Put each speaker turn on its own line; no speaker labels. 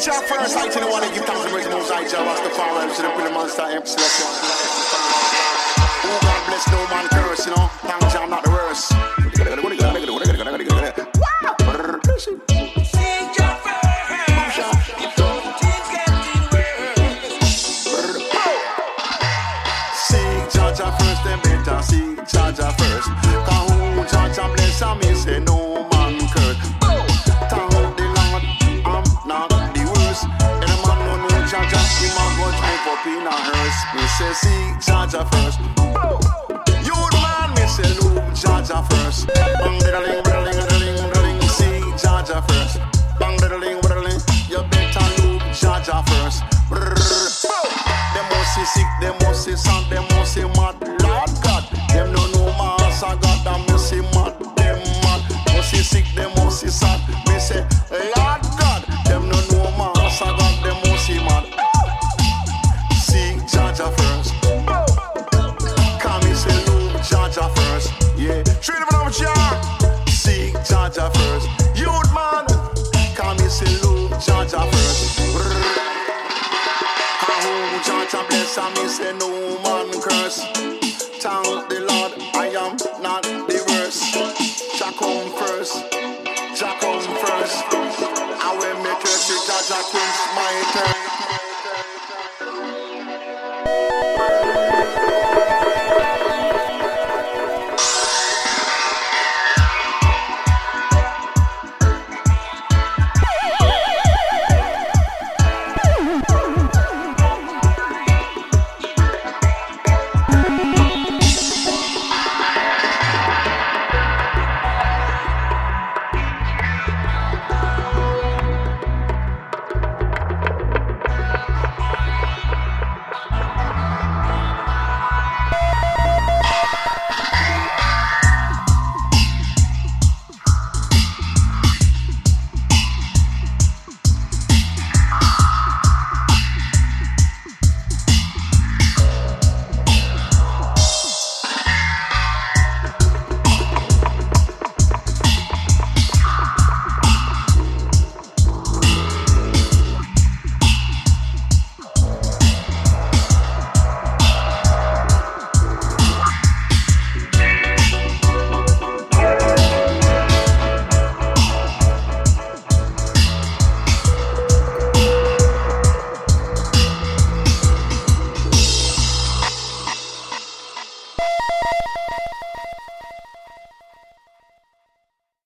Jah first, I tell you what, I give thanks to the most high Jah, Rastafari, to the Prince Monster, M. Celestia. Oh, God bless no man curse, you know. Thank Jah, I'm not the worst. Seek Jah Jah first, then say seek Jah Jah first. You man, me say look Jah Jah first. Bang diddling, diddling, diddling, diddling, seek Jah Jah first. Bang diddling, diddling, you better look Jah Jah first. Brrr. Them must see sick, them must see sad, them must see mad.